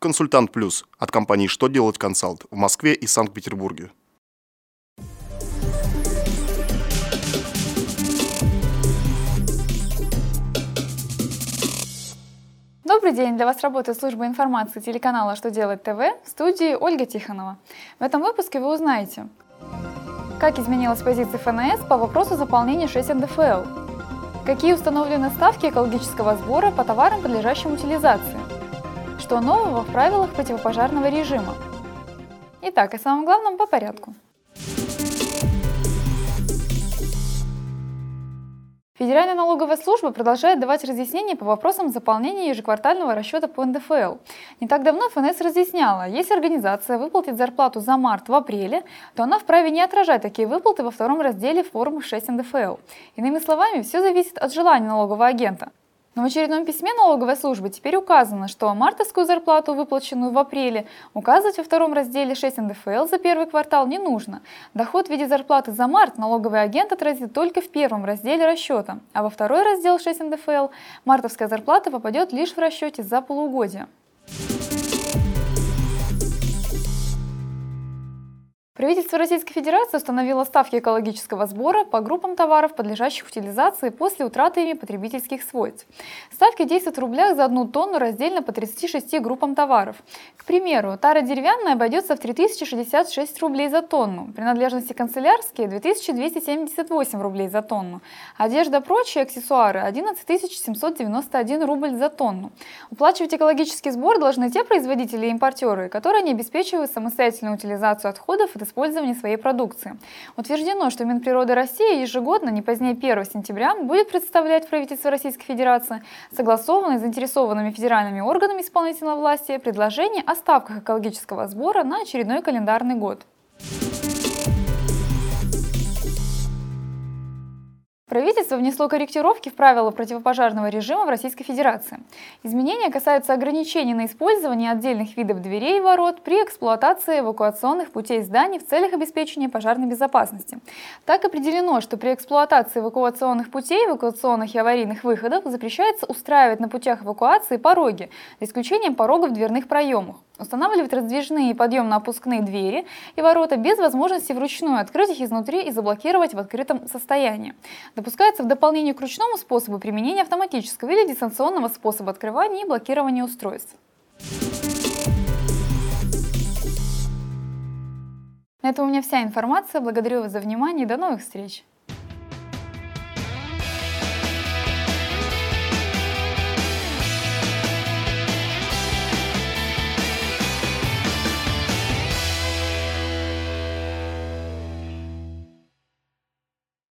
Консультант Плюс от компании «Что делать консалт» в Москве и Санкт-Петербурге. Добрый день! Для вас работает служба информации телеканала «Что делать ТВ» в студии Ольга Тихонова. В этом выпуске вы узнаете, как изменилась позиция ФНС по вопросу заполнения 6 НДФЛ, какие установлены ставки экологического сбора по товарам, подлежащим утилизации, что нового в правилах противопожарного режима. Итак, о самом главном по порядку – Федеральная налоговая служба продолжает давать разъяснения по вопросам заполнения ежеквартального расчета по НДФЛ. Не так давно ФНС разъясняла, если организация выплатит зарплату за март в апреле, то она вправе не отражать такие выплаты во втором разделе формы 6 НДФЛ. Иными словами, все зависит от желания налогового агента. Но в очередном письме налоговой службы теперь указано, что мартовскую зарплату, выплаченную в апреле, указывать во втором разделе 6 НДФЛ за первый квартал не нужно. Доход в виде зарплаты за март налоговый агент отразит только в первом разделе расчета, а во второй раздел 6 НДФЛ мартовская зарплата попадет лишь в расчете за полугодие. Правительство Российской Федерации установило ставки экологического сбора по группам товаров, подлежащих утилизации после утраты ими потребительских свойств. Ставки действуют в рублях за одну тонну раздельно по 36 группам товаров. К примеру, тара деревянная обойдется в 3066 рублей за тонну, принадлежности канцелярские 2278 рублей за тонну, одежда прочие аксессуары 11791 рубль за тонну. Уплачивать экологический сбор должны те производители и импортеры, которые не обеспечивают самостоятельную утилизацию отходов и использовании своей продукции. Утверждено, что Минприроды России ежегодно, не позднее 1 сентября, будет представлять правительство Российской Федерации согласованные с заинтересованными федеральными органами исполнительной власти предложение о ставках экологического сбора на очередной календарный год. Правительство внесло корректировки в правила противопожарного режима в Российской Федерации. Изменения касаются ограничений на использование отдельных видов дверей и ворот при эксплуатации эвакуационных путей зданий в целях обеспечения пожарной безопасности. Так определено, что при эксплуатации эвакуационных путей, эвакуационных и аварийных выходов запрещается устраивать на путях эвакуации пороги, за исключением порогов в дверных проемах устанавливать раздвижные подъемно-опускные двери и ворота без возможности вручную открыть их изнутри и заблокировать в открытом состоянии. Допускается в дополнение к ручному способу применения автоматического или дистанционного способа открывания и блокирования устройств. На этом у меня вся информация. Благодарю вас за внимание и до новых встреч!